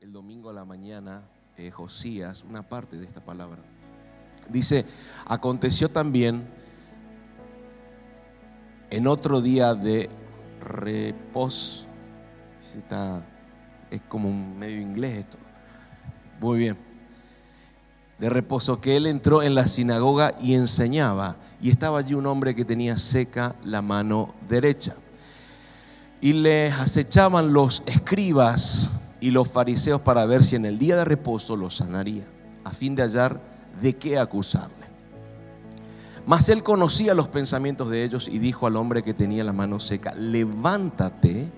el domingo a la mañana eh, Josías, una parte de esta palabra. Dice, aconteció también en otro día de reposo, es como un medio inglés esto, muy bien, de reposo, que él entró en la sinagoga y enseñaba, y estaba allí un hombre que tenía seca la mano derecha. Y le acechaban los escribas y los fariseos para ver si en el día de reposo lo sanaría, a fin de hallar de qué acusarle. Mas él conocía los pensamientos de ellos y dijo al hombre que tenía la mano seca, levántate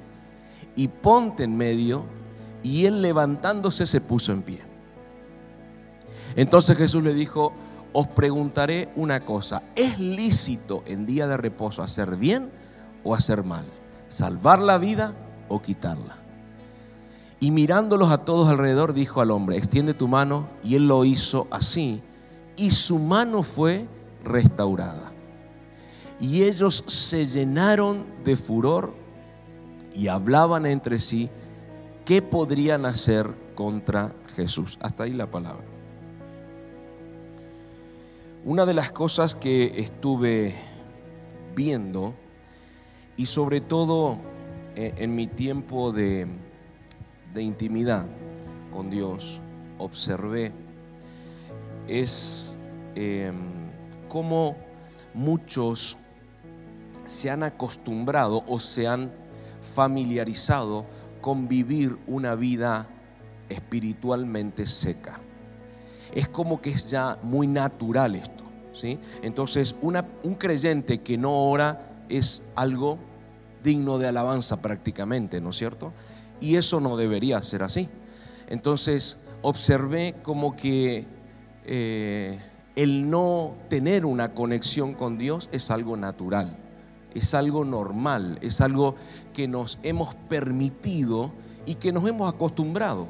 y ponte en medio. Y él levantándose se puso en pie. Entonces Jesús le dijo, os preguntaré una cosa, ¿es lícito en día de reposo hacer bien o hacer mal? ¿Salvar la vida o quitarla? Y mirándolos a todos alrededor, dijo al hombre, extiende tu mano. Y él lo hizo así. Y su mano fue restaurada. Y ellos se llenaron de furor y hablaban entre sí qué podrían hacer contra Jesús. Hasta ahí la palabra. Una de las cosas que estuve viendo y sobre todo eh, en mi tiempo de de intimidad con Dios, observé, es eh, cómo muchos se han acostumbrado o se han familiarizado con vivir una vida espiritualmente seca. Es como que es ya muy natural esto. ¿sí? Entonces, un creyente que no ora es algo digno de alabanza prácticamente, ¿no es cierto? Y eso no debería ser así. Entonces observé como que eh, el no tener una conexión con Dios es algo natural, es algo normal, es algo que nos hemos permitido y que nos hemos acostumbrado.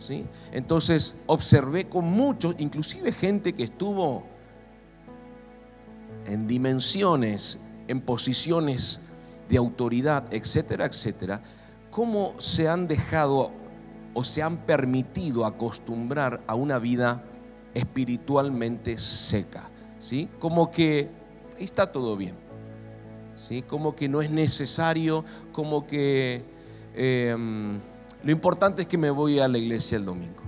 ¿sí? Entonces observé con muchos, inclusive gente que estuvo en dimensiones, en posiciones de autoridad, etcétera, etcétera, cómo se han dejado o se han permitido acostumbrar a una vida espiritualmente seca, ¿sí? Como que está todo bien, ¿sí? Como que no es necesario, como que em, lo importante es que me voy a la iglesia el domingo.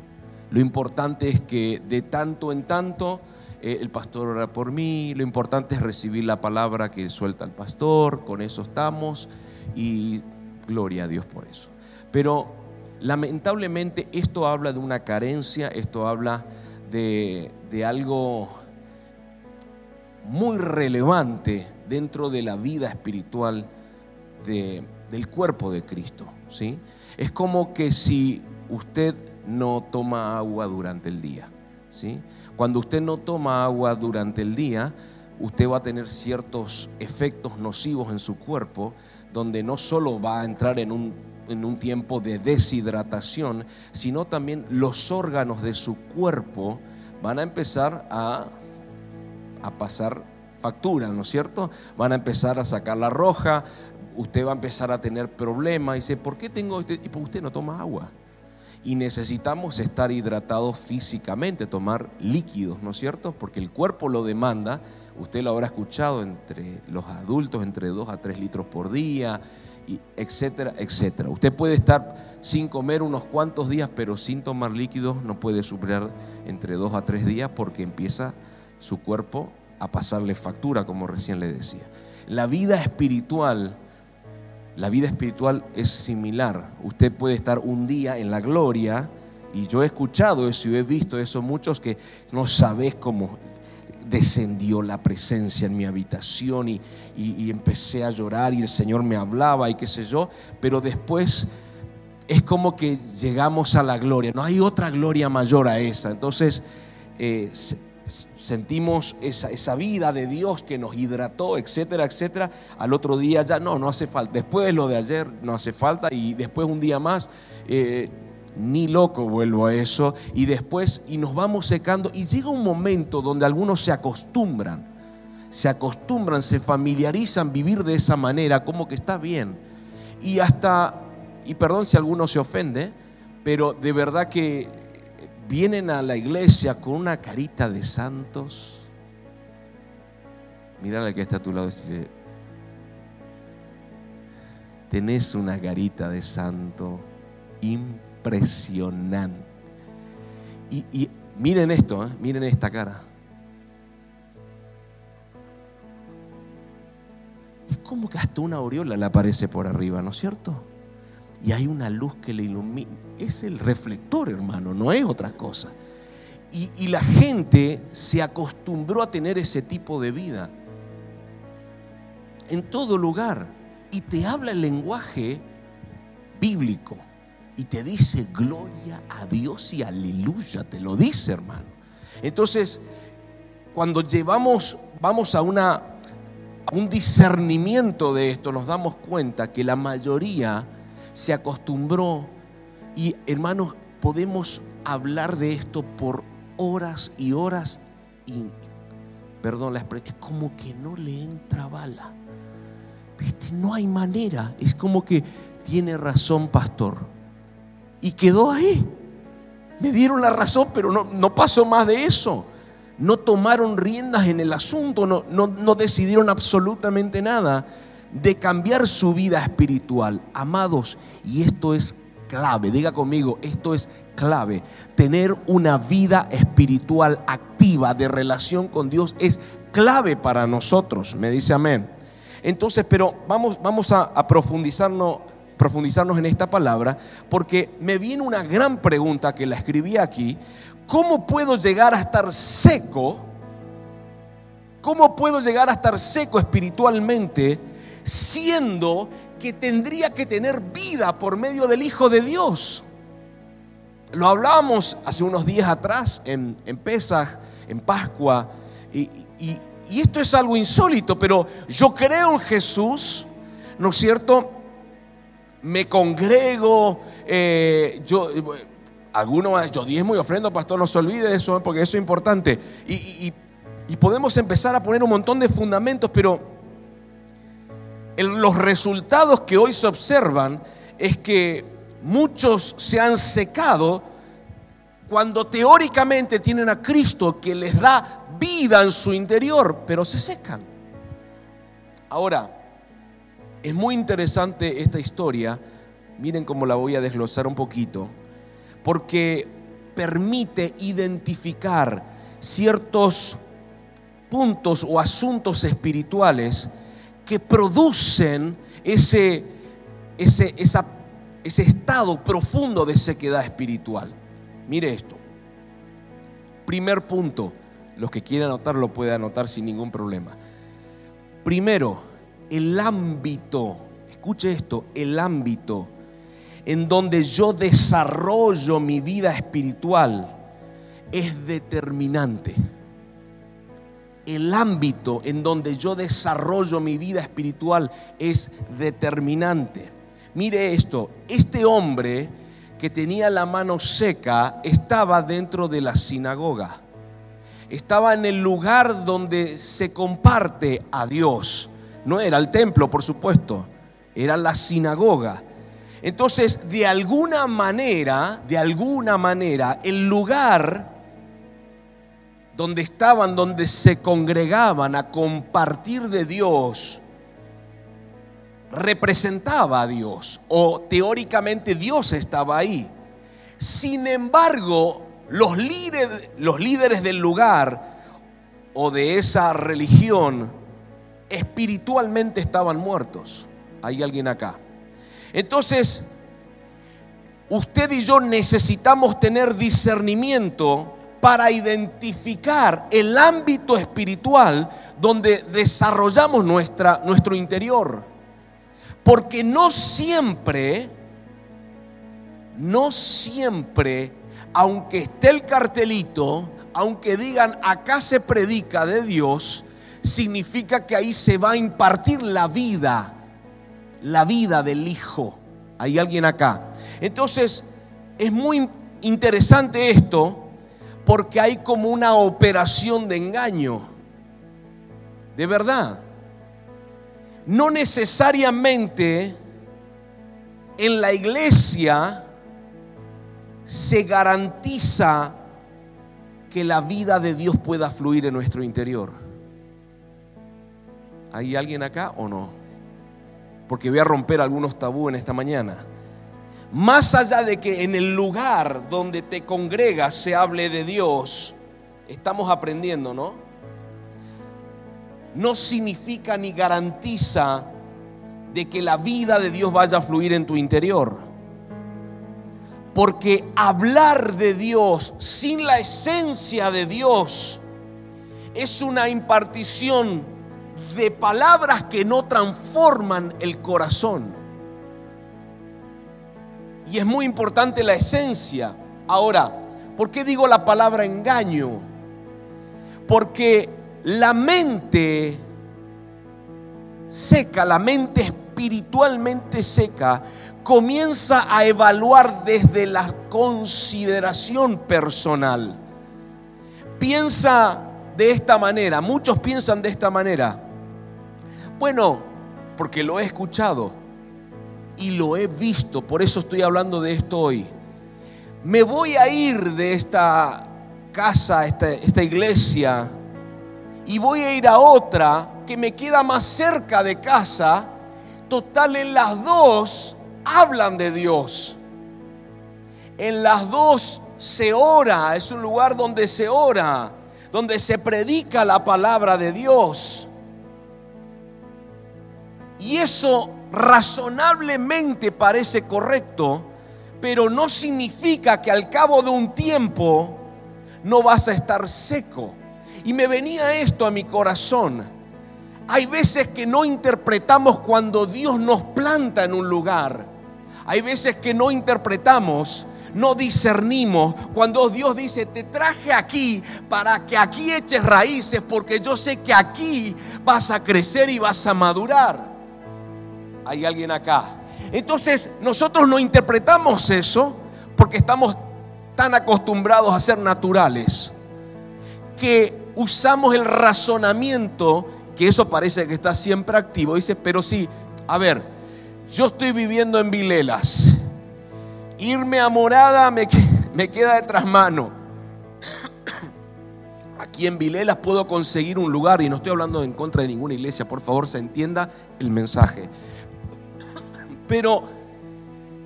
Lo importante es que de tanto en tanto eh, el pastor ora por mí, lo importante es recibir la palabra que suelta el pastor, con eso estamos y Gloria a Dios por eso. Pero lamentablemente esto habla de una carencia, esto habla de, algo muy relevante dentro de la vida espiritual del cuerpo de Cristo. ¿sí? Es como que si usted no toma agua durante el día. ¿sí? Cuando usted no toma agua durante el día, usted va a tener ciertos efectos nocivos en su cuerpo donde no solo va a entrar en un, en un tiempo de deshidratación, sino también los órganos de su cuerpo van a empezar a, a pasar factura, ¿no es cierto? Van a empezar a sacar la roja, usted va a empezar a tener problemas. Y dice, ¿por qué tengo este? Y pues usted no toma agua. Y necesitamos estar hidratados físicamente, tomar líquidos, ¿no es cierto? Porque el cuerpo lo demanda Usted lo habrá escuchado entre los adultos, entre 2 a 3 litros por día, y etcétera, etcétera. Usted puede estar sin comer unos cuantos días, pero sin tomar líquidos no puede superar entre 2 a 3 días porque empieza su cuerpo a pasarle factura, como recién le decía. La vida espiritual, la vida espiritual es similar. Usted puede estar un día en la gloria, y yo he escuchado eso y he visto eso, muchos que no sabes cómo descendió la presencia en mi habitación y, empecé a llorar y el Señor me hablaba y qué sé yo, pero después es como que llegamos a la gloria, no hay otra gloria mayor a esa, entonces eh, sentimos esa, esa, vida de Dios que nos hidrató, etcétera, etcétera, al otro día ya no, no hace falta, después de lo de ayer no hace falta y después un día más... Eh, ni loco vuelvo a eso, y después, y nos vamos secando, y llega un momento donde algunos se acostumbran, se acostumbran, se familiarizan vivir de esa manera, como que está bien, y hasta, y perdón si alguno se ofende, pero de verdad que vienen a la iglesia con una carita de santos. Mira la que está a tu lado tenés una carita de santo impresionante. Y, miren esto, ¿eh? miren esta cara. Es como que hasta una aureola le aparece por arriba, ¿no es cierto? Y hay una luz que le ilumina. Es el reflector, hermano, no es otra cosa. Y, la gente se acostumbró a tener ese tipo de vida en todo lugar. Y te habla el lenguaje bíblico. Y te dice gloria a Dios y aleluya, te lo dice, hermano. Entonces, cuando llevamos, vamos a una a un discernimiento de esto, nos damos cuenta que la mayoría se acostumbró y hermanos, podemos hablar de esto por horas y horas y, perdón la es como que no le entra bala. ¿Viste? No hay manera, es como que tiene razón, pastor. Y quedó ahí. Me dieron la razón, pero no, no pasó más de eso. No tomaron riendas en el asunto, no, no, no decidieron absolutamente nada de cambiar su vida espiritual. Amados, y esto es clave, diga conmigo, esto es clave. Tener una vida espiritual activa de relación con Dios es clave para nosotros, me dice amén. Entonces, pero vamos, vamos a, profundizarnos, profundizarnos en esta palabra, porque me viene una gran pregunta que la escribí aquí. ¿Cómo puedo llegar a estar seco? ¿Cómo puedo llegar a estar seco espiritualmente siendo que tendría que tener vida por medio del Hijo de Dios. Lo hablábamos hace unos días atrás en, en Pesaj, en Pascua, y, esto es algo insólito, pero yo creo en Jesús, ¿no es cierto? Me congrego, eh, yo, algunos, yo diezmo y ofrendo, pastor, no se olvide de eso, porque eso es importante. y podemos empezar a poner un montón de fundamentos, pero los resultados que hoy se observan es que muchos se han secado cuando teóricamente tienen a Cristo que les da vida en su interior, pero se secan. Ahora, es muy interesante esta historia, miren cómo la voy a desglosar un poquito, porque permite identificar ciertos puntos o asuntos espirituales que producen ese, ese, ese estado profundo de sequedad espiritual. Mire esto. Primer punto, los que quieran anotar lo pueden anotar sin ningún problema. Primero, el ámbito, escuche esto, el ámbito en donde yo desarrollo mi vida espiritual es determinante el ámbito en donde yo desarrollo mi vida espiritual es determinante. Mire esto, este hombre que tenía la mano seca estaba dentro de la sinagoga. Estaba en el lugar donde se comparte a Dios. No era el templo, por supuesto, era la sinagoga. Entonces, de alguna manera, de alguna manera, el lugar donde estaban, donde se congregaban a compartir de Dios, representaba a Dios o teóricamente Dios estaba ahí. Sin embargo, los líderes, los líderes del lugar o de esa religión espiritualmente estaban muertos. Hay alguien acá. Entonces, usted y yo necesitamos tener discernimiento para identificar el ámbito espiritual donde desarrollamos nuestra, nuestro interior. Porque no siempre, no siempre, aunque esté el cartelito, aunque digan acá se predica de Dios, significa que ahí se va a impartir la vida, la vida del Hijo. Hay alguien acá. Entonces, es muy interesante esto porque hay como una operación de engaño. De verdad. No necesariamente en la iglesia se garantiza que la vida de Dios pueda fluir en nuestro interior. ¿Hay alguien acá o no? Porque voy a romper algunos tabú en esta mañana. Más allá de que en el lugar donde te congregas se hable de Dios, estamos aprendiendo, ¿no? No significa ni garantiza de que la vida de Dios vaya a fluir en tu interior. Porque hablar de Dios sin la esencia de Dios es una impartición de palabras que no transforman el corazón. Y es muy importante la esencia. Ahora, ¿por qué digo la palabra engaño? Porque la mente seca, la mente espiritualmente seca, comienza a evaluar desde la consideración personal. Piensa de esta manera, muchos piensan de esta manera. Bueno, porque lo he escuchado y lo he visto, por eso estoy hablando de esto hoy. Me voy a ir de esta casa, esta, iglesia, y voy a ir a otra que me queda más cerca de casa. Total, en las dos hablan de Dios. En las dos se ora, es un lugar donde se ora, donde se predica la palabra de Dios. Y eso razonablemente parece correcto, pero no significa que al cabo de un tiempo no vas a estar seco. Y me venía esto a mi corazón. Hay veces que no interpretamos cuando Dios nos planta en un lugar. Hay veces que no interpretamos, no discernimos. Cuando Dios dice, te traje aquí para que aquí eches raíces, porque yo sé que aquí vas a crecer y vas a madurar. Hay alguien acá. Entonces nosotros no interpretamos eso porque estamos tan acostumbrados a ser naturales que usamos el razonamiento, que eso parece que está siempre activo. Dice, pero sí, a ver, yo estoy viviendo en Vilelas. Irme a Morada me, me queda de trasmano. Aquí en Vilelas puedo conseguir un lugar, y no estoy hablando en contra de ninguna iglesia, por favor se entienda el mensaje. Pero,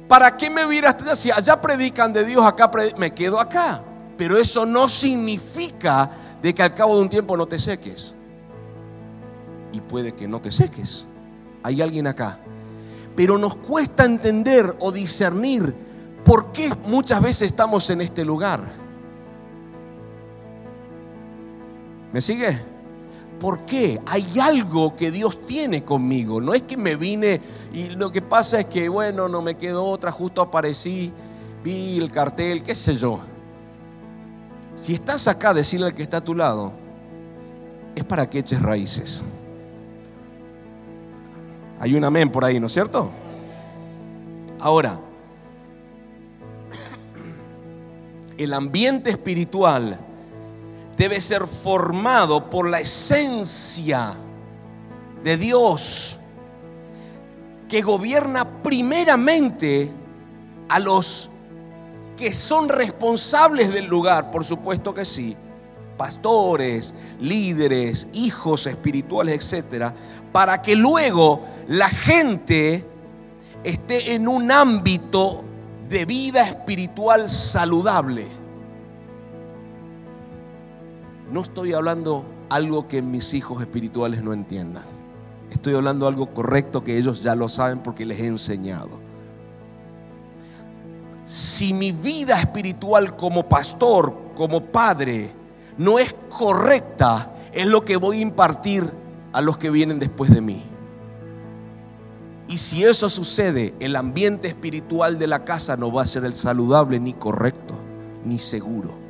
¿para qué me hubiera si allá predican de Dios, acá me quedo acá? Pero eso no significa de que al cabo de un tiempo no te seques. Y puede que no te seques. Hay alguien acá pero nos cuesta entender o discernir por qué muchas veces estamos en este lugar. ¿Me sigue? ¿Por qué? Hay algo que Dios tiene conmigo. No es que me vine y lo que pasa es que, bueno, no me quedó otra, justo aparecí, vi el cartel, qué sé yo. Si estás acá, decirle al que está a tu lado, es para que eches raíces. Hay un amén por ahí, ¿no es cierto? Ahora, el ambiente espiritual debe ser formado por la esencia de Dios que gobierna primeramente a los que son responsables del lugar, por supuesto que sí, pastores, líderes, hijos espirituales, etcétera, para que luego la gente esté en un ámbito de vida espiritual saludable. No estoy hablando algo que mis hijos espirituales no entiendan. Estoy hablando algo correcto que ellos ya lo saben porque les he enseñado. Si mi vida espiritual como pastor, como padre, no es correcta, es lo que voy a impartir a los que vienen después de mí. Y si eso sucede, el ambiente espiritual de la casa no va a ser el saludable ni correcto, ni seguro.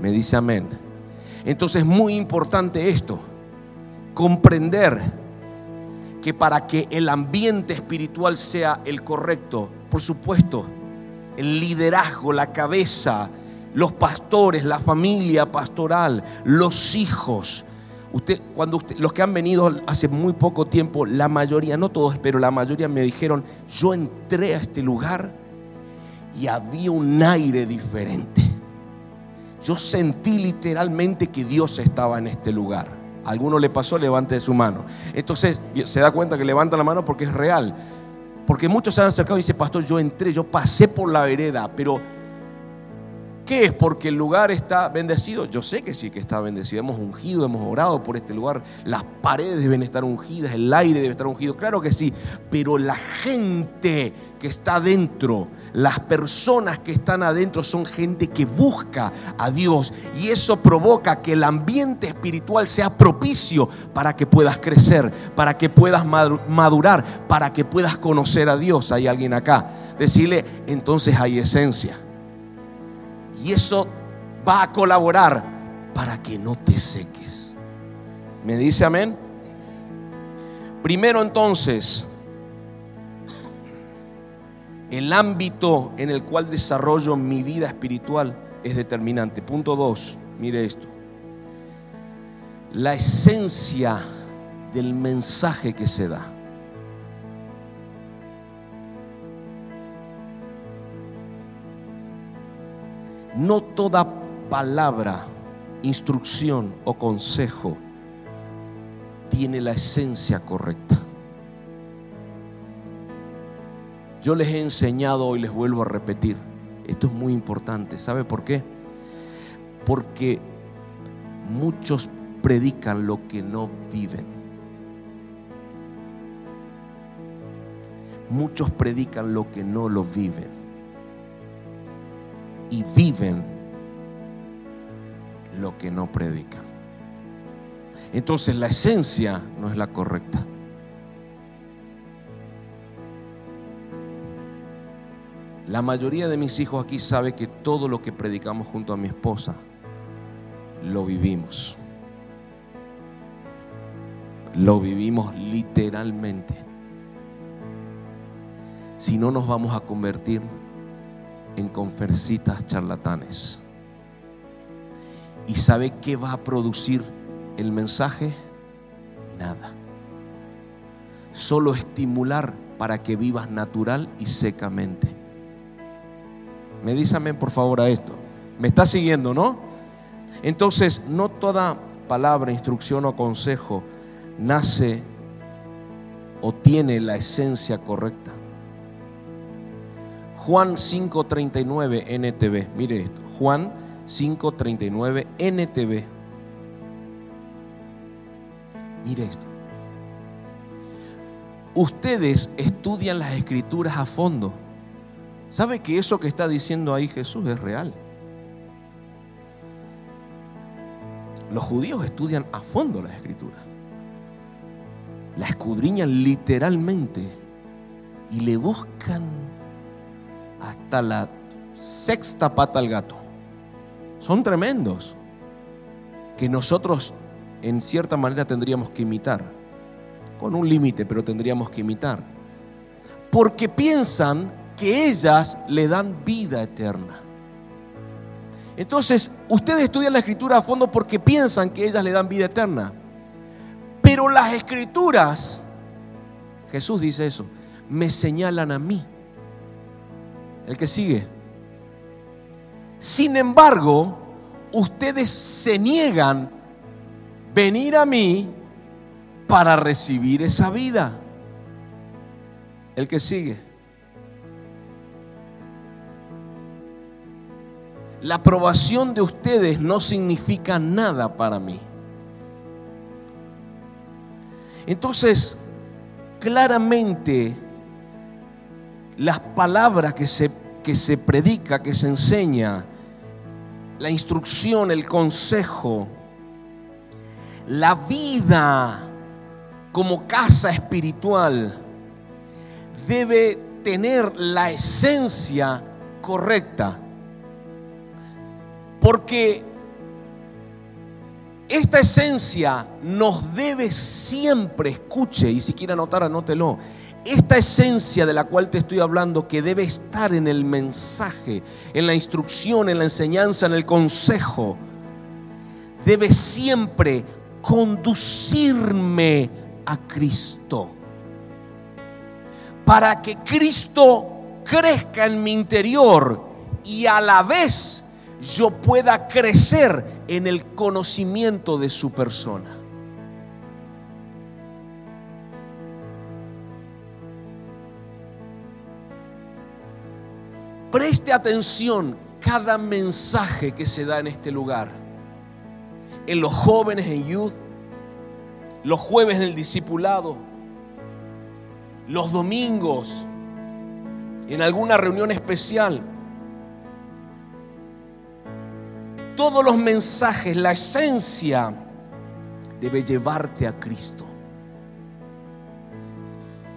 Me dice amén. Entonces es muy importante esto, comprender que para que el ambiente espiritual sea el correcto, por supuesto, el liderazgo, la cabeza, los pastores, la familia pastoral, los hijos, Usted, cuando usted, los que han venido hace muy poco tiempo, la mayoría, no todos, pero la mayoría me dijeron, yo entré a este lugar y había un aire diferente. Yo sentí literalmente que Dios estaba en este lugar. ¿A alguno le pasó? Levante su mano. Entonces se da cuenta que levanta la mano porque es real. Porque muchos se han acercado y dicen, pastor, yo entré, yo pasé por la vereda, pero ¿Qué es? Porque el lugar está bendecido. Yo sé que sí que está bendecido. Hemos ungido, hemos orado por este lugar. Las paredes deben estar ungidas, el aire debe estar ungido. Claro que sí. Pero la gente que está adentro, las personas que están adentro son gente que busca a Dios. Y eso provoca que el ambiente espiritual sea propicio para que puedas crecer, para que puedas madurar, para que puedas conocer a Dios. Hay alguien acá. Decirle, entonces hay esencia. Y eso va a colaborar para que no te seques. ¿Me dice amén? Primero entonces, el ámbito en el cual desarrollo mi vida espiritual es determinante. Punto dos, mire esto. La esencia del mensaje que se da. No toda palabra, instrucción o consejo tiene la esencia correcta. Yo les he enseñado y les vuelvo a repetir. Esto es muy importante. ¿Sabe por qué? Porque muchos predican lo que no viven. Muchos predican lo que no lo viven y viven lo que no predican. Entonces la esencia no es la correcta. La mayoría de mis hijos aquí sabe que todo lo que predicamos junto a mi esposa lo vivimos. Lo vivimos literalmente. Si no nos vamos a convertir en confercitas charlatanes. ¿Y sabe qué va a producir el mensaje? Nada. Solo estimular para que vivas natural y secamente. Me dice amén por favor a esto. Me está siguiendo, ¿no? Entonces, no toda palabra, instrucción o consejo nace o tiene la esencia correcta. Juan 5.39 NTV. Mire esto. Juan 5.39 NTV. Mire esto. Ustedes estudian las escrituras a fondo. ¿Sabe que eso que está diciendo ahí Jesús es real? Los judíos estudian a fondo las escrituras. La escudriñan literalmente y le buscan hasta la sexta pata al gato. Son tremendos que nosotros en cierta manera tendríamos que imitar, con un límite, pero tendríamos que imitar, porque piensan que ellas le dan vida eterna. Entonces, ustedes estudian la escritura a fondo porque piensan que ellas le dan vida eterna. Pero las escrituras, Jesús dice eso, me señalan a mí el que sigue. Sin embargo, ustedes se niegan venir a mí para recibir esa vida. El que sigue. La aprobación de ustedes no significa nada para mí. Entonces, claramente las palabras que se, que se predica, que se enseña, la instrucción, el consejo, la vida como casa espiritual debe tener la esencia correcta. Porque esta esencia nos debe siempre, escuche, y si quiere anotar, anótelo, esta esencia de la cual te estoy hablando, que debe estar en el mensaje, en la instrucción, en la enseñanza, en el consejo, debe siempre conducirme a Cristo. Para que Cristo crezca en mi interior y a la vez yo pueda crecer en el conocimiento de su persona. Preste atención cada mensaje que se da en este lugar. En los jóvenes en youth, los jueves en el discipulado, los domingos, en alguna reunión especial. Todos los mensajes, la esencia debe llevarte a Cristo.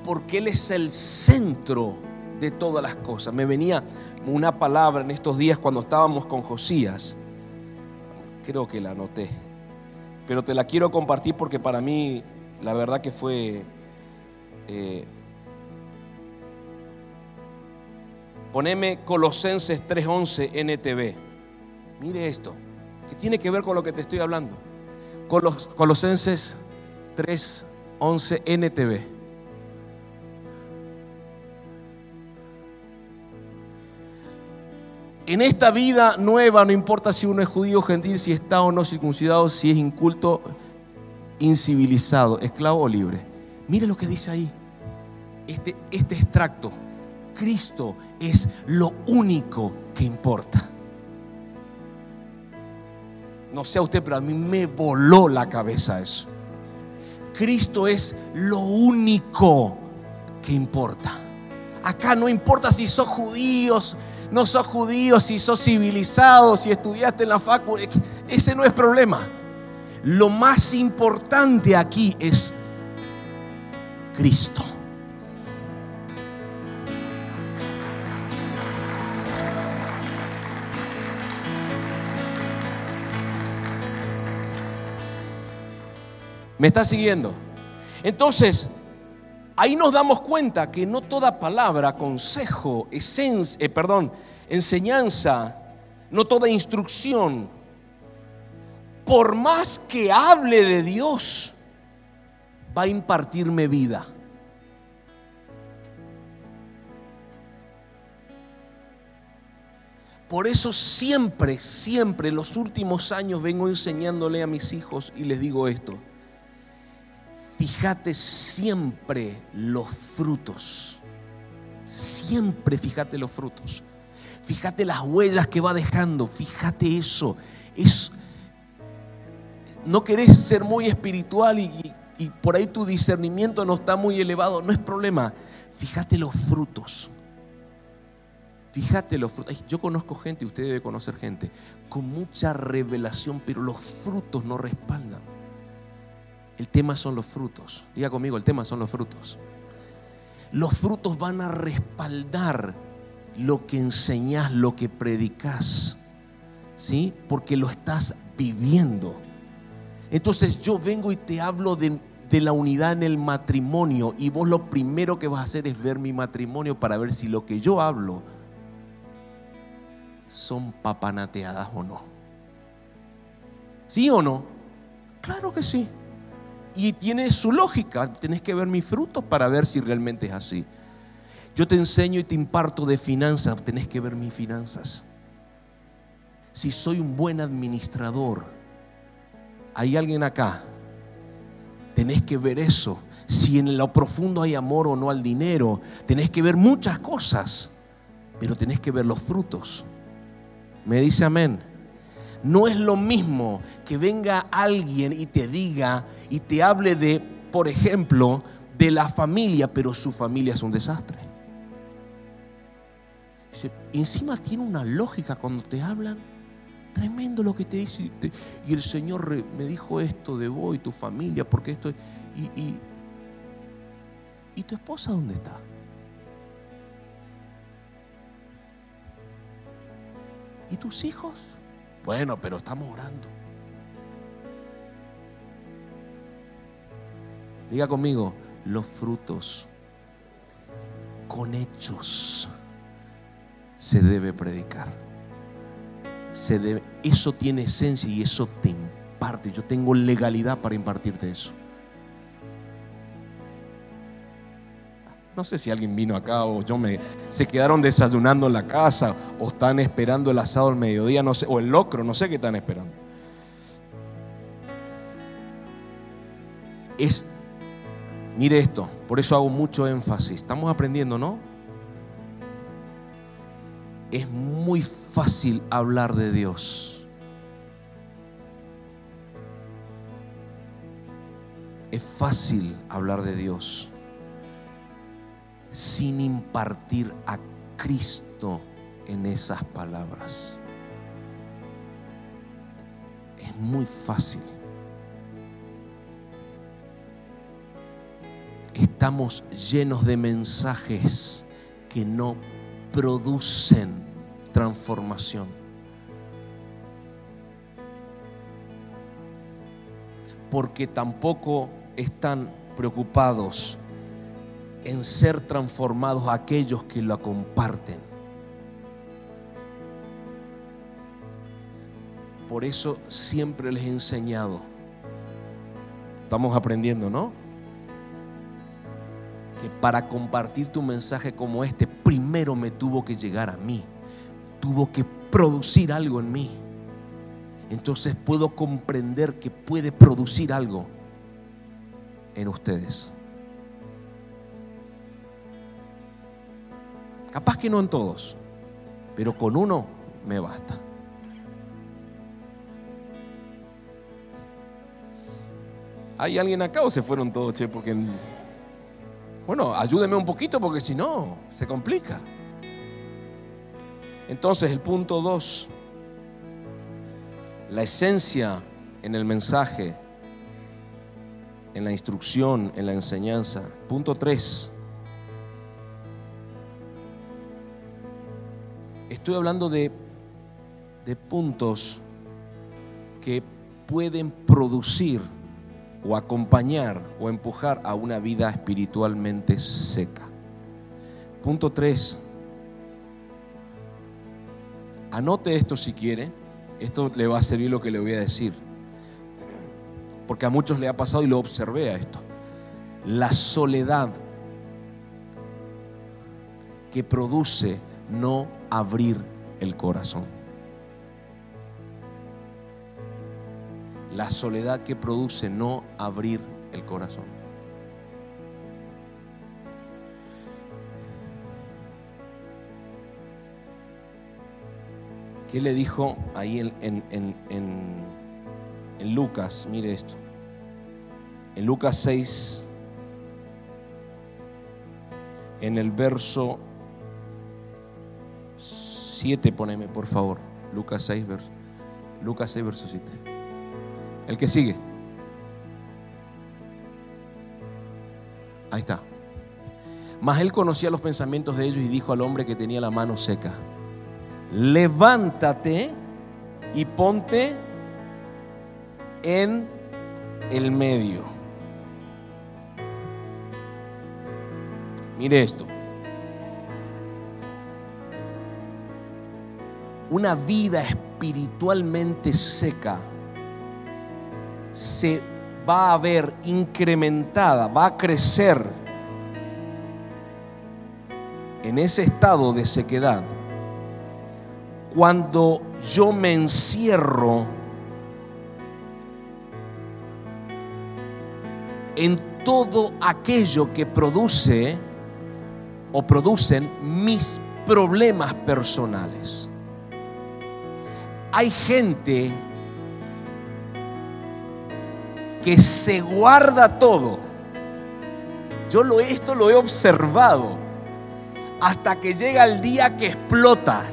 Porque Él es el centro de todas las cosas. Me venía una palabra en estos días cuando estábamos con Josías. Creo que la anoté. Pero te la quiero compartir porque para mí la verdad que fue... Eh, poneme Colosenses 3.11 NTV. Mire esto, que tiene que ver con lo que te estoy hablando. Colosenses 3.11 NTV. En esta vida nueva, no importa si uno es judío gentil, si está o no circuncidado, si es inculto, incivilizado, esclavo o libre. Mire lo que dice ahí, este, este extracto. Cristo es lo único que importa. No sé usted, pero a mí me voló la cabeza eso. Cristo es lo único que importa. Acá no importa si sos judíos, no sos judío, si sos civilizado, si estudiaste en la facultad, ese no es problema. Lo más importante aquí es Cristo. ¿Me está siguiendo? Entonces, Ahí nos damos cuenta que no toda palabra, consejo, esencia, eh, perdón, enseñanza, no toda instrucción, por más que hable de Dios, va a impartirme vida. Por eso siempre, siempre en los últimos años vengo enseñándole a mis hijos y les digo esto fíjate siempre los frutos. Siempre fíjate los frutos. Fíjate las huellas que va dejando. Fíjate eso. Es, no querés ser muy espiritual y, y por ahí tu discernimiento no está muy elevado. No es problema. Fíjate los frutos. Fíjate los frutos. Yo conozco gente, usted debe conocer gente, con mucha revelación, pero los frutos no respaldan. El tema son los frutos. Diga conmigo, el tema son los frutos. Los frutos van a respaldar lo que enseñas, lo que predicas. ¿Sí? Porque lo estás viviendo. Entonces yo vengo y te hablo de, de la unidad en el matrimonio y vos lo primero que vas a hacer es ver mi matrimonio para ver si lo que yo hablo son papanateadas o no. ¿Sí o no? Claro que sí y tiene su lógica. Tienes que ver mis frutos para ver si realmente es así. Yo te enseño y te imparto de finanzas, tenés que ver mis finanzas. Si soy un buen administrador, hay alguien acá, tenés que ver eso. Si en lo profundo hay amor o no al dinero, tenés que ver muchas cosas, pero tenés que ver los frutos. Me dice amén. No es lo mismo que venga alguien y te diga y te hable de, por ejemplo, de la familia, pero su familia es un desastre. Encima tiene una lógica cuando te hablan. Tremendo lo que te dice. Y el Señor me dijo esto de vos y tu familia, porque esto... Y, y, ¿Y tu esposa dónde está? ¿Y tus hijos? Bueno, pero estamos orando. Diga conmigo, los frutos con hechos se debe predicar. Se eso tiene esencia y eso te imparte. Yo tengo legalidad para impartirte eso. No sé si alguien vino acá o yo me se quedaron desayunando en la casa o están esperando el asado al mediodía, no sé, o el locro, no sé qué están esperando. Es mire esto, por eso hago mucho énfasis. Estamos aprendiendo, ¿no? Es muy fácil hablar de Dios. Es fácil hablar de Dios sin impartir a Cristo en esas palabras. Es muy fácil. Estamos llenos de mensajes que no producen transformación. Porque tampoco están preocupados en ser transformados aquellos que lo comparten. Por eso siempre les he enseñado. Estamos aprendiendo, ¿no? Que para compartir tu mensaje como este, primero me tuvo que llegar a mí. Tuvo que producir algo en mí. Entonces puedo comprender que puede producir algo en ustedes. Capaz que no en todos, pero con uno me basta. ¿Hay alguien acá o se fueron todos, che? Porque, bueno, ayúdeme un poquito porque si no, se complica. Entonces, el punto dos, la esencia en el mensaje, en la instrucción, en la enseñanza. Punto tres, Estoy hablando de, de puntos que pueden producir o acompañar o empujar a una vida espiritualmente seca. Punto 3. Anote esto si quiere. Esto le va a servir lo que le voy a decir. Porque a muchos le ha pasado y lo observé a esto. La soledad que produce no abrir el corazón. La soledad que produce no abrir el corazón. ¿Qué le dijo ahí en, Lucas? Mire esto. En Lucas 6, en el verso 7, poneme por favor. Lucas 6, verso, Lucas 6, verso 7. El que sigue. Ahí está. Mas él conocía los pensamientos de ellos y dijo al hombre que tenía la mano seca, levántate y ponte en el medio. Mire esto. Una vida espiritualmente seca se va a ver incrementada, va a crecer en ese estado de sequedad. Cuando yo me encierro en todo aquello que produce o producen mis problemas personales hay gente que se guarda todo. Yo lo, esto lo he observado hasta que llega el día que explota.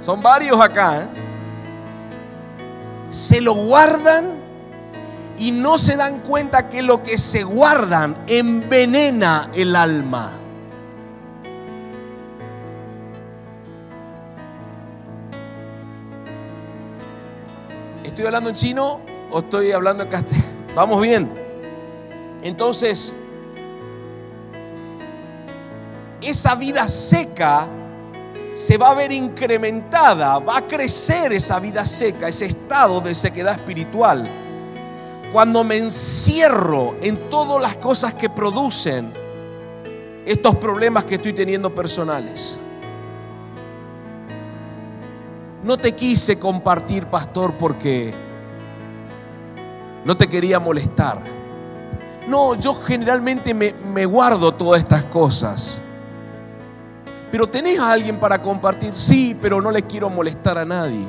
Son varios acá. ¿eh? Se lo guardan y no se dan cuenta que lo que se guardan envenena el alma. ¿Estoy hablando en chino o estoy hablando en castellano? Vamos bien. Entonces, esa vida seca se va a ver incrementada, va a crecer esa vida seca, ese estado de sequedad espiritual. Cuando me encierro en todas las cosas que producen estos problemas que estoy teniendo personales. No te quise compartir, pastor, porque no te quería molestar. No, yo generalmente me, guardo todas estas cosas. Pero tenés a alguien para compartir, sí, pero no le quiero molestar a nadie.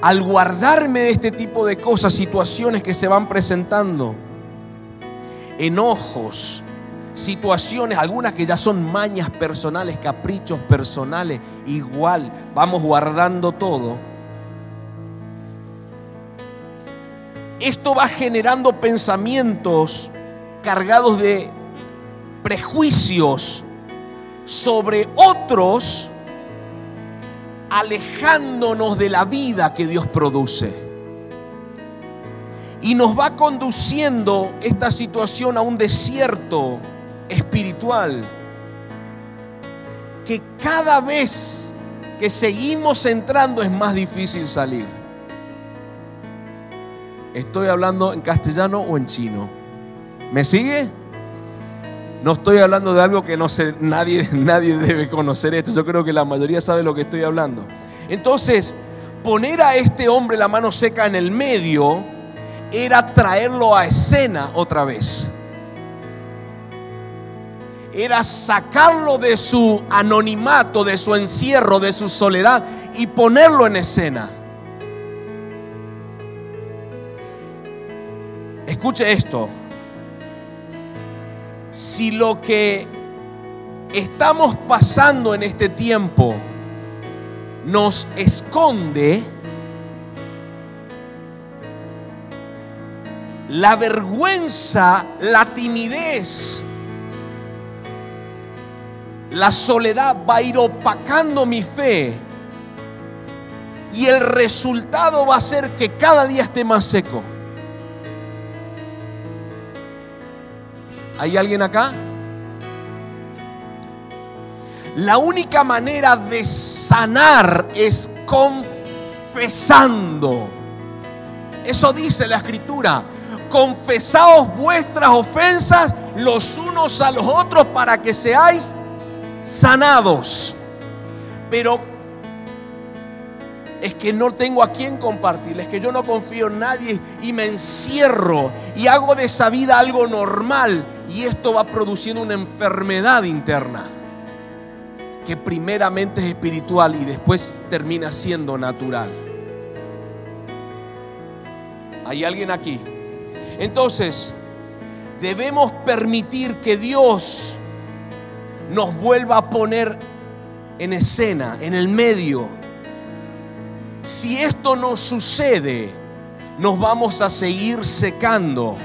Al guardarme de este tipo de cosas, situaciones que se van presentando, enojos, situaciones, algunas que ya son mañas personales, caprichos personales, igual vamos guardando todo. Esto va generando pensamientos cargados de prejuicios sobre otros, alejándonos de la vida que Dios produce. Y nos va conduciendo esta situación a un desierto espiritual que cada vez que seguimos entrando es más difícil salir. Estoy hablando en castellano o en chino. ¿Me sigue? No estoy hablando de algo que no sé, nadie, nadie debe conocer esto. Yo creo que la mayoría sabe lo que estoy hablando. Entonces, poner a este hombre la mano seca en el medio era traerlo a escena otra vez. Era sacarlo de su anonimato, de su encierro, de su soledad y ponerlo en escena. Escuche esto si lo que estamos pasando en este tiempo nos esconde, la vergüenza, la timidez, la soledad va a ir opacando mi fe y el resultado va a ser que cada día esté más seco. ¿Hay alguien acá? La única manera de sanar es confesando. Eso dice la escritura. Confesaos vuestras ofensas los unos a los otros para que seáis sanados. Pero es que no tengo a quién compartir, es que yo no confío en nadie y me encierro y hago de esa vida algo normal y esto va produciendo una enfermedad interna que primeramente es espiritual y después termina siendo natural. ¿Hay alguien aquí? Entonces, debemos permitir que Dios nos vuelva a poner en escena, en el medio si esto no sucede, nos vamos a seguir secando.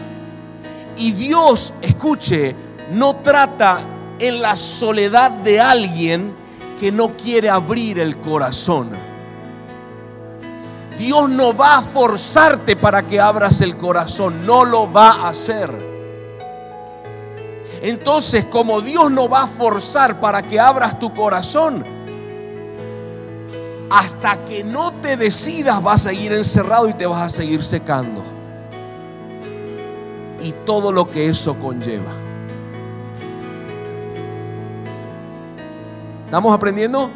Y Dios, escuche, no trata en la soledad de alguien que no quiere abrir el corazón. Dios no va a forzarte para que abras el corazón, no lo va a hacer. Entonces, como Dios no va a forzar para que abras tu corazón, hasta que no te decidas vas a seguir encerrado y te vas a seguir secando. Y todo lo que eso conlleva. ¿Estamos aprendiendo?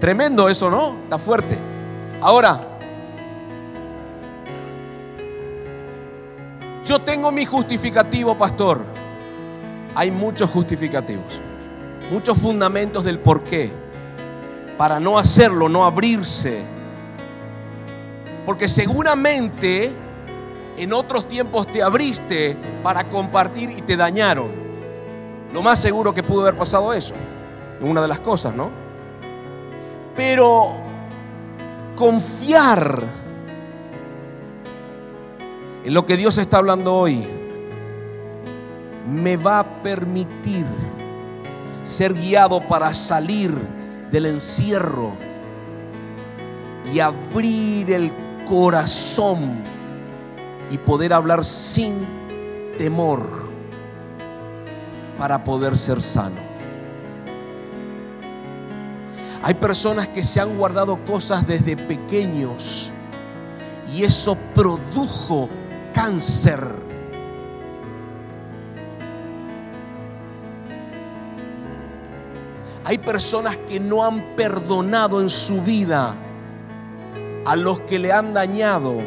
Tremendo eso, ¿no? Está fuerte. Ahora, yo tengo mi justificativo, pastor. Hay muchos justificativos, muchos fundamentos del por qué para no hacerlo, no abrirse. Porque seguramente en otros tiempos te abriste para compartir y te dañaron. Lo más seguro que pudo haber pasado eso. Es una de las cosas, ¿no? Pero confiar en lo que Dios está hablando hoy me va a permitir ser guiado para salir del encierro y abrir el corazón y poder hablar sin temor para poder ser sano. Hay personas que se han guardado cosas desde pequeños y eso produjo cáncer. Hay personas que no han perdonado en su vida a los que le han dañado.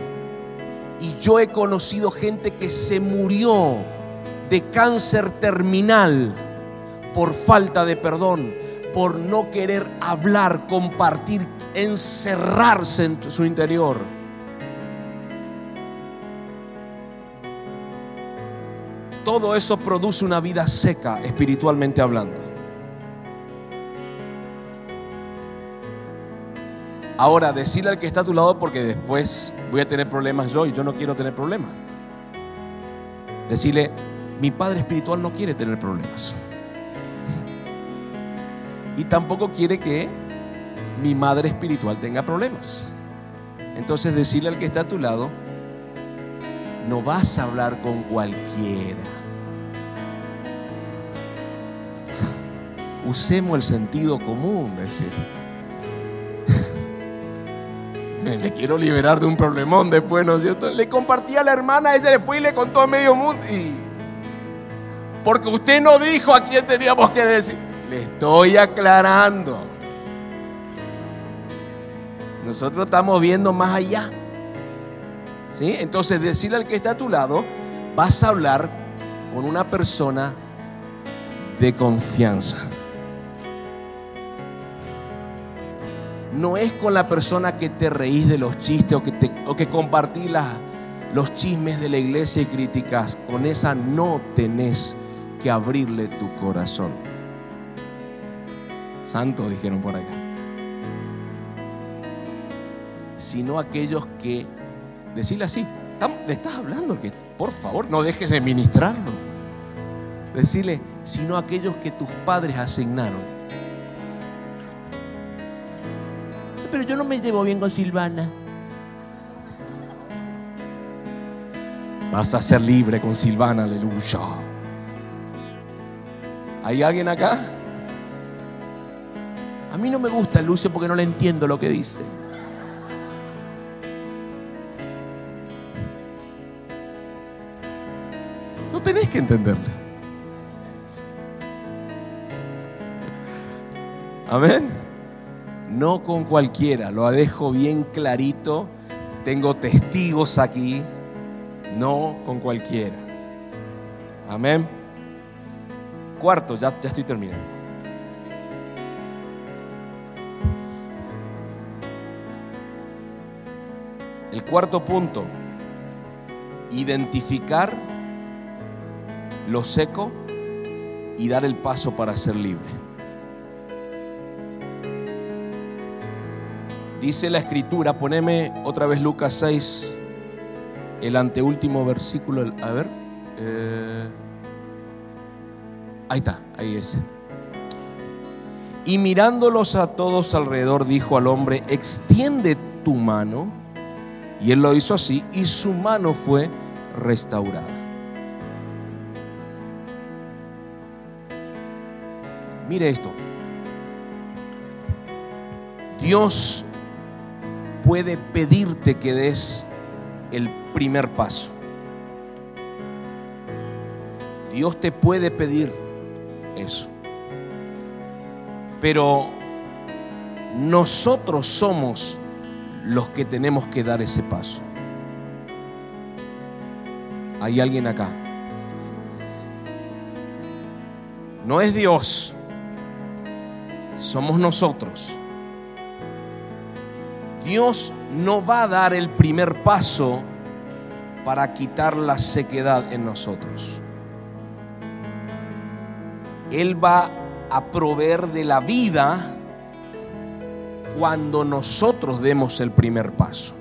Y yo he conocido gente que se murió de cáncer terminal por falta de perdón, por no querer hablar, compartir, encerrarse en su interior. Todo eso produce una vida seca espiritualmente hablando. Ahora, decirle al que está a tu lado porque después voy a tener problemas yo y yo no quiero tener problemas. Decirle, mi padre espiritual no quiere tener problemas. Y tampoco quiere que mi madre espiritual tenga problemas. Entonces decirle al que está a tu lado, no vas a hablar con cualquiera. Usemos el sentido común, decir. Me, quiero liberar de un problemón después, ¿no es cierto? Le compartí a la hermana, ella le fue y le contó a medio mundo. Y porque usted no dijo a quién teníamos que decir. Le estoy aclarando. Nosotros estamos viendo más allá. ¿Sí? Entonces, decirle al que está a tu lado, vas a hablar con una persona de confianza. No es con la persona que te reís de los chistes o que, o que compartís los chismes de la iglesia y críticas. Con esa no tenés que abrirle tu corazón. Santo, dijeron por acá. Sino aquellos que, decirle así, le estás hablando, que por favor no dejes de ministrarlo. Decirle, sino aquellos que tus padres asignaron. Pero yo no me llevo bien con Silvana. Vas a ser libre con Silvana, aleluya. ¿Hay alguien acá? A mí no me gusta Lucio porque no le entiendo lo que dice. No tenés que entenderle. Amén. No con cualquiera, lo dejo bien clarito. Tengo testigos aquí. No con cualquiera. Amén. Cuarto, ya, ya estoy terminando. El cuarto punto, identificar lo seco y dar el paso para ser libre. Dice la escritura, poneme otra vez Lucas 6, el anteúltimo versículo, a ver. Eh, Ahí está, ahí es. Y mirándolos a todos alrededor, dijo al hombre, extiende tu mano. Y él lo hizo así, y su mano fue restaurada. Mire esto. Dios puede pedirte que des el primer paso. Dios te puede pedir eso. Pero nosotros somos los que tenemos que dar ese paso. Hay alguien acá. No es Dios, somos nosotros. Dios no va a dar el primer paso para quitar la sequedad en nosotros. Él va a proveer de la vida cuando nosotros demos el primer paso.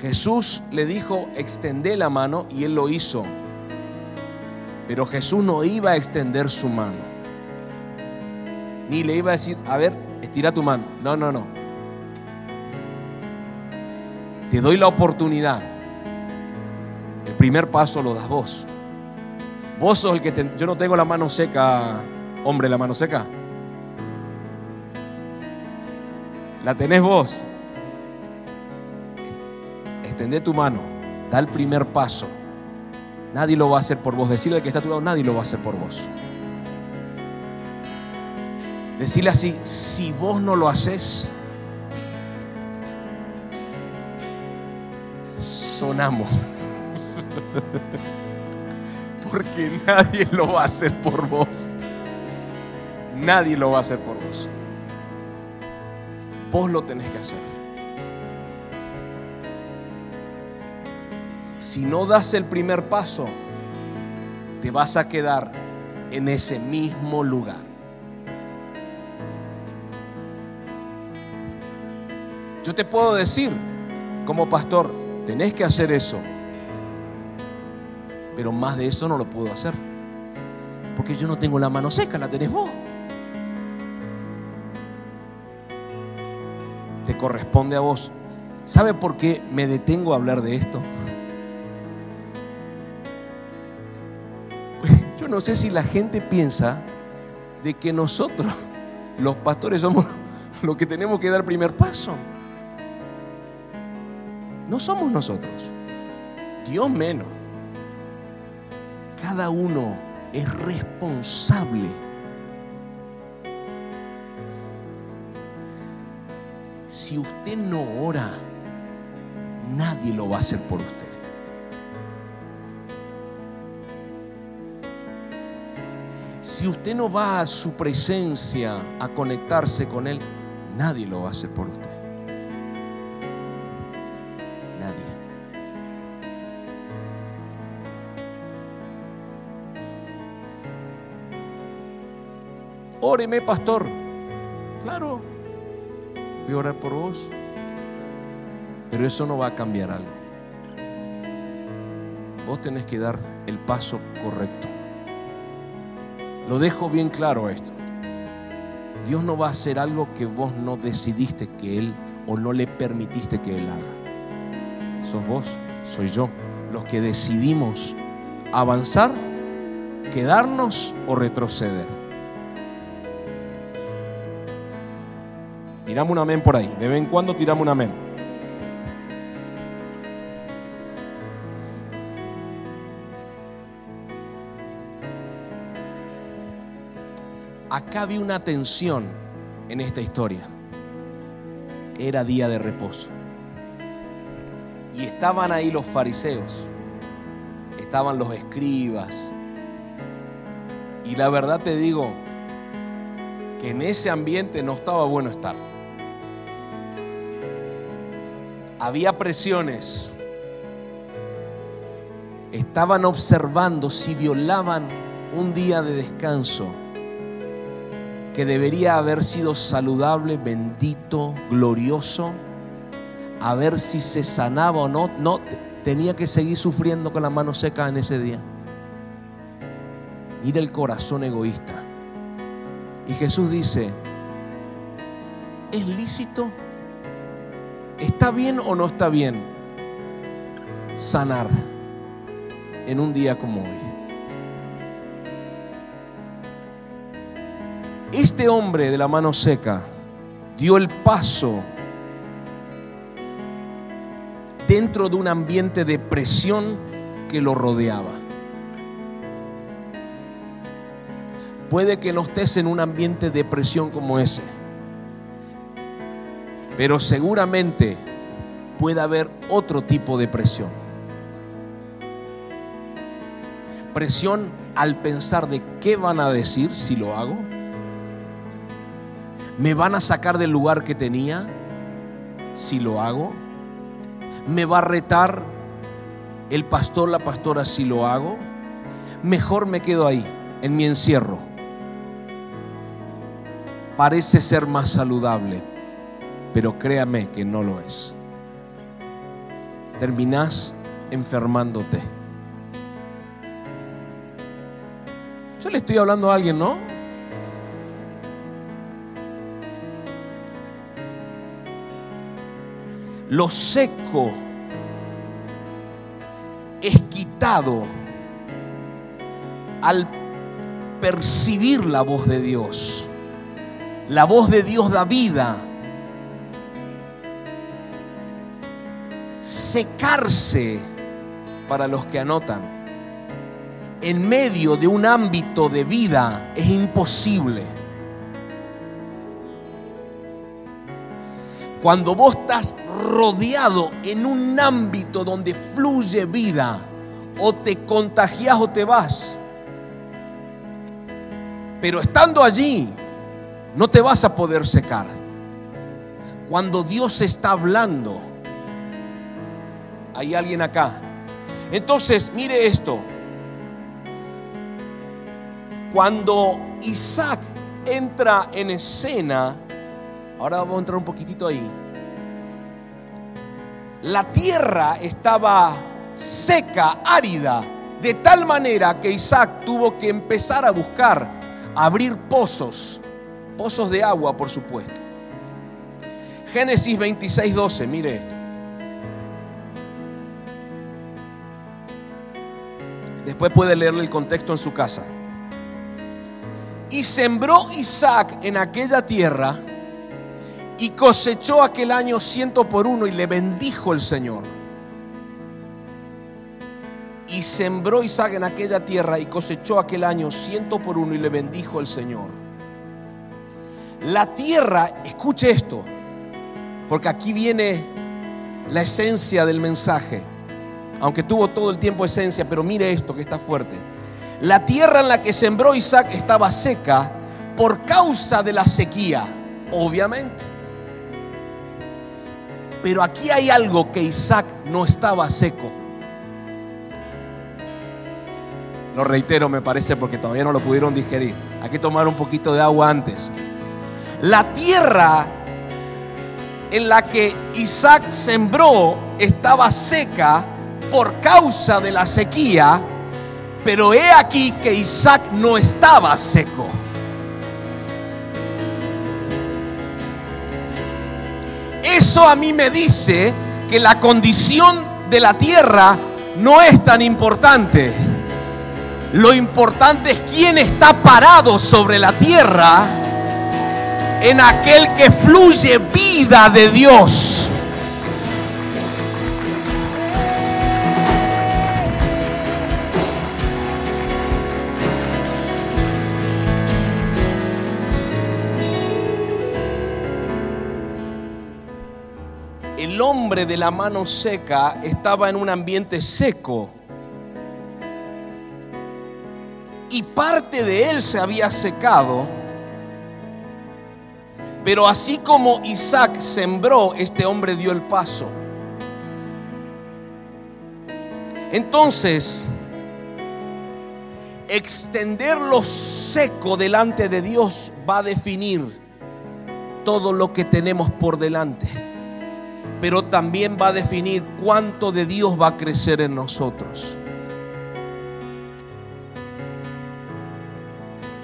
Jesús le dijo, extendé la mano y él lo hizo. Pero Jesús no iba a extender su mano. Ni le iba a decir, a ver, estira tu mano. No, no, no. Te doy la oportunidad. El primer paso lo das vos. Vos sos el que yo no tengo la mano seca, hombre, la mano seca. La tenés vos. Extendé tu mano, da el primer paso. Nadie lo va a hacer por vos. Decirle al que está a tu lado, nadie lo va a hacer por vos. Decirle así, si vos no lo haces, sonamos. Porque nadie lo va a hacer por vos. Nadie lo va a hacer por vos. Vos lo tenés que hacer. Si no das el primer paso, te vas a quedar en ese mismo lugar. Yo te puedo decir, como pastor, tenés que hacer eso. Pero más de eso no lo puedo hacer. Porque yo no tengo la mano seca, la tenés vos. Te corresponde a vos. ¿Sabe por qué me detengo a hablar de esto? Yo no sé si la gente piensa de que nosotros, los pastores, somos los que tenemos que dar primer paso. No somos nosotros. Dios menos. Cada uno es responsable. Si usted no ora, nadie lo va a hacer por usted. Si usted no va a su presencia a conectarse con Él, nadie lo va a hacer por usted. Óreme, pastor. Claro, voy a orar por vos. Pero eso no va a cambiar algo. Vos tenés que dar el paso correcto. Lo dejo bien claro esto. Dios no va a hacer algo que vos no decidiste que Él o no le permitiste que Él haga. Sos vos, soy yo, los que decidimos avanzar, quedarnos o retroceder. Tiramos un amén por ahí. De vez en cuando tiramos un amén. Acá había una tensión en esta historia. Era día de reposo. Y estaban ahí los fariseos, estaban los escribas. Y la verdad te digo que en ese ambiente no estaba bueno estar. Había presiones. Estaban observando si violaban un día de descanso que debería haber sido saludable, bendito, glorioso, a ver si se sanaba o no, no, tenía que seguir sufriendo con la mano seca en ese día. Mira el corazón egoísta. Y Jesús dice, ¿es lícito? ¿Está bien o no está bien sanar en un día como hoy? Este hombre de la mano seca dio el paso dentro de un ambiente de presión que lo rodeaba. Puede que no estés en un ambiente de presión como ese, pero seguramente puede haber otro tipo de presión. Presión al pensar de qué van a decir si lo hago ¿Me van a sacar del lugar que tenía si lo hago? ¿Me va a retar el pastor, la pastora si lo hago? Mejor me quedo ahí, en mi encierro. Parece ser más saludable, pero créame que no lo es. Terminás enfermándote. Yo le estoy hablando a alguien, ¿no? lo seco es quitado al percibir la voz de Dios. La voz de Dios da vida. Secarse, para los que anotan, en medio de un ámbito de vida es imposible. Cuando vos estás rodeado en un ámbito donde fluye vida, o te contagias o te vas. Pero estando allí, no te vas a poder secar. Cuando Dios está hablando, hay alguien acá. Entonces, mire esto. Cuando Isaac entra en escena, ahora vamos a entrar un poquitito ahí. La tierra estaba seca, árida, de tal manera que Isaac tuvo que empezar a buscar, abrir pozos, pozos de agua, por supuesto. Génesis 26, 12, mire esto. Después puede leerle el contexto en su casa. Y sembró Isaac en aquella tierra y cosechó aquel año ciento por uno y le bendijo el Señor. Y sembró Isaac en aquella tierra y cosechó aquel año ciento por uno y le bendijo el Señor. La tierra, escuche esto, porque aquí viene la esencia del mensaje, aunque tuvo todo el tiempo esencia, pero mire esto que está fuerte. La tierra en la que sembró Isaac estaba seca por causa de la sequía, obviamente. Pero aquí hay algo que Isaac no estaba seco. Lo reitero, me parece, porque todavía no lo pudieron digerir. Hay que tomar un poquito de agua antes. La tierra en la que Isaac sembró estaba seca por causa de la sequía, pero he aquí que Isaac no estaba seco. Eso a mí me dice que la condición de la tierra no es tan importante. Lo importante es quién está parado sobre la tierra en aquel que fluye vida de Dios. De la mano seca estaba en un ambiente seco y parte de él se había secado. Pero así como Isaac sembró, este hombre dio el paso. Entonces, extender lo seco delante de Dios va a definir todo lo que tenemos por delante. Pero también va a definir cuánto de Dios va a crecer en nosotros.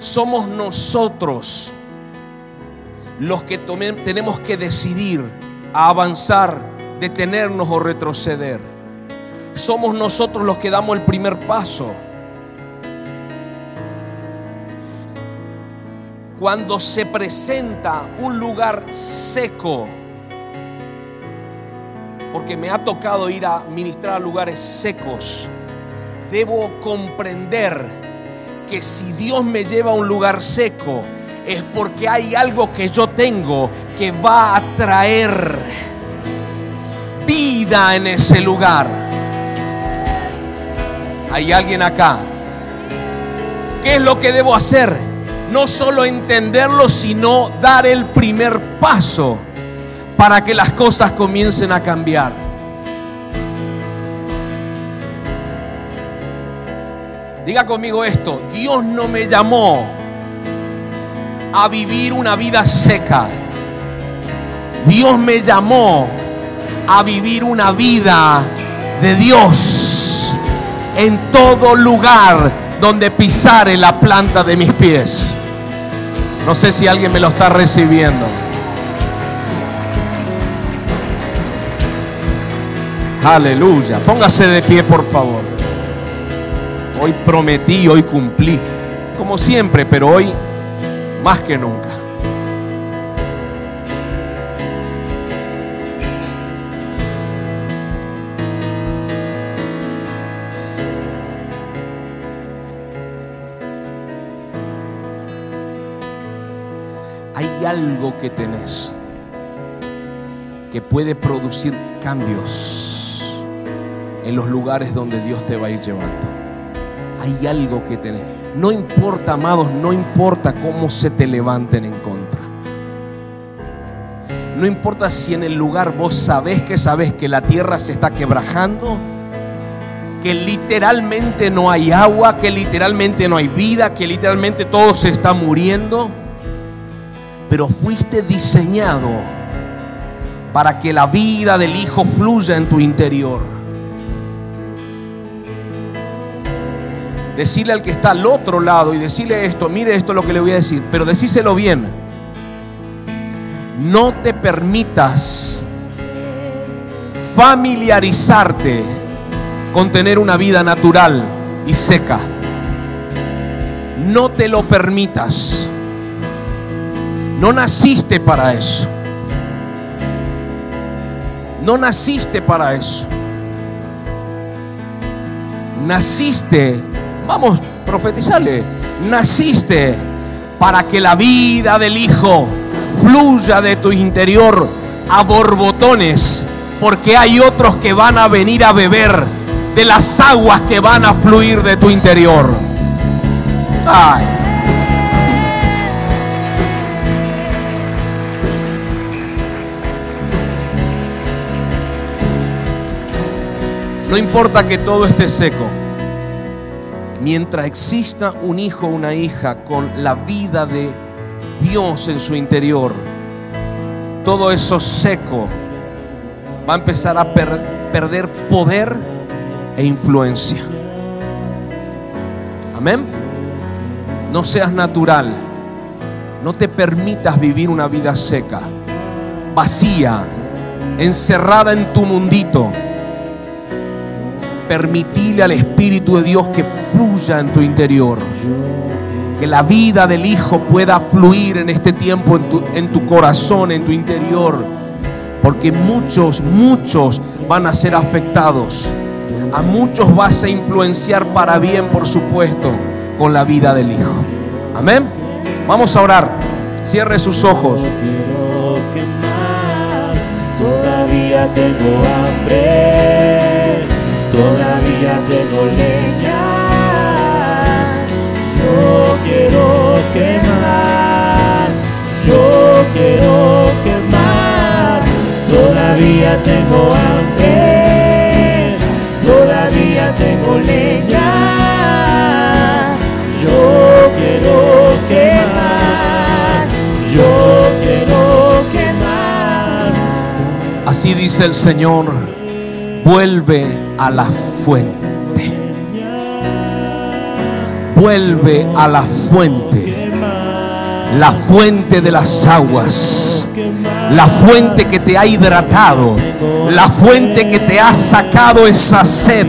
somos nosotros los que tenemos que decidir a avanzar, detenernos o retroceder. Somos nosotros los que damos el primer paso. Cuando se presenta un lugar seco, porque me ha tocado ir a ministrar a lugares secos, debo comprender que si Dios me lleva a un lugar seco, es porque hay algo que yo tengo que va a traer vida en ese lugar. Hay alguien acá. ¿Qué es lo que debo hacer? No solo entenderlo, sino dar el primer paso para que las cosas comiencen a cambiar. Diga conmigo esto, Dios no me llamó a vivir una vida seca. Dios me llamó a vivir una vida de Dios en todo lugar donde pisare la planta de mis pies. No sé si alguien me lo está recibiendo. Aleluya. Póngase de pie, por favor. Hoy prometí, hoy cumplí. Como siempre, pero hoy más que nunca. Hay algo que tenés. que puede producir cambios en los lugares donde Dios te va a ir llevando. Hay algo que tener. No importa, amados, no importa cómo se te levanten en contra. No importa si en el lugar vos sabés que sabés que la tierra se está quebrajando, que literalmente no hay agua, que literalmente no hay vida, que literalmente todo se está muriendo. Pero fuiste diseñado para que la vida del Hijo fluya en tu interior. Decirle al que está al otro lado y decirle esto, mire esto lo que le voy a decir, pero decíselo bien no te permitas familiarizarte con tener una vida natural y seca. No te lo permitas. No naciste para eso. No naciste para eso. Naciste, vamos, profetizarle, naciste para que la vida del Hijo fluya de tu interior a borbotones, porque hay otros que van a venir a beber de las aguas que van a fluir de tu interior. No importa que todo esté seco. Mientras exista un hijo o una hija con la vida de Dios en su interior, todo eso seco va a empezar a perder poder e influencia. Amén. No seas natural. No te permitas vivir una vida seca, vacía, encerrada en tu mundito. Permitile al Espíritu de Dios que fluya en tu interior que la vida del Hijo pueda fluir en este tiempo en tu, corazón, en tu interior. Porque muchos, muchos van a ser afectados. A muchos vas a influenciar para bien, por supuesto, con la vida del Hijo. Amén. Vamos a orar. Cierre sus ojos. Todavía tengo hambre, todavía tengo leña. Yo quiero quemar, yo quiero quemar, todavía tengo hambre, todavía tengo leña, yo quiero quemar, yo quiero quemar. Así dice el Señor, vuelve a la fuente. Vuelve a la fuente, la fuente de las aguas, la fuente que te ha hidratado, la fuente que te ha sacado esa sed,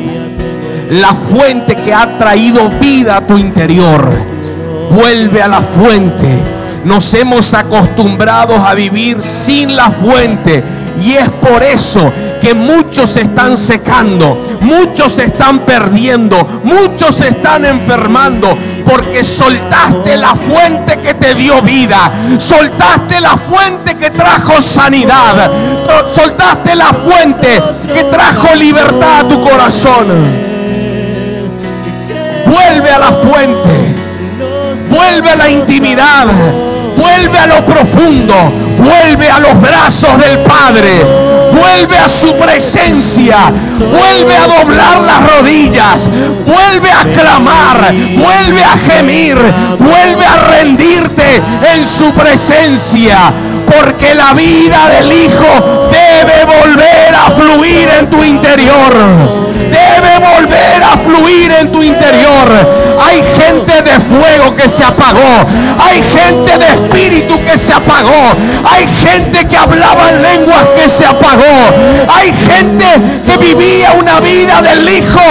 la fuente que ha traído vida a tu interior. Vuelve a la fuente. Nos hemos acostumbrado a vivir sin la fuente. Y es por eso muchos se están secando, muchos se están perdiendo, muchos se están enfermando, porque soltaste la fuente que te dio vida, soltaste la fuente que trajo sanidad, soltaste la fuente que trajo libertad a tu corazón. Vuelve a la fuente, vuelve a la intimidad, vuelve a lo profundo, vuelve a los brazos del Padre vuelve a su presencia, vuelve a doblar las rodillas, vuelve a clamar, vuelve a gemir, vuelve a rendirte en su presencia, porque la vida del Hijo debe volver a fluir en tu interior debe volver a fluir en tu interior. Hay gente de fuego que se apagó. Hay gente de espíritu que se apagó. Hay gente que hablaba en lenguas que se apagó. Hay gente que vivía una vida del Hijo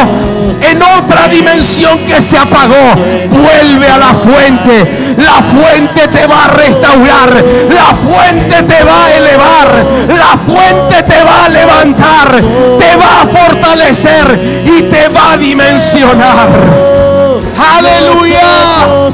en otra dimensión que se apagó. Vuelve a la fuente. La fuente te va a restaurar. La fuente te va a elevar. La fuente te va a levantar. Te va a fortalecer y te va a dimensionar. Aleluya.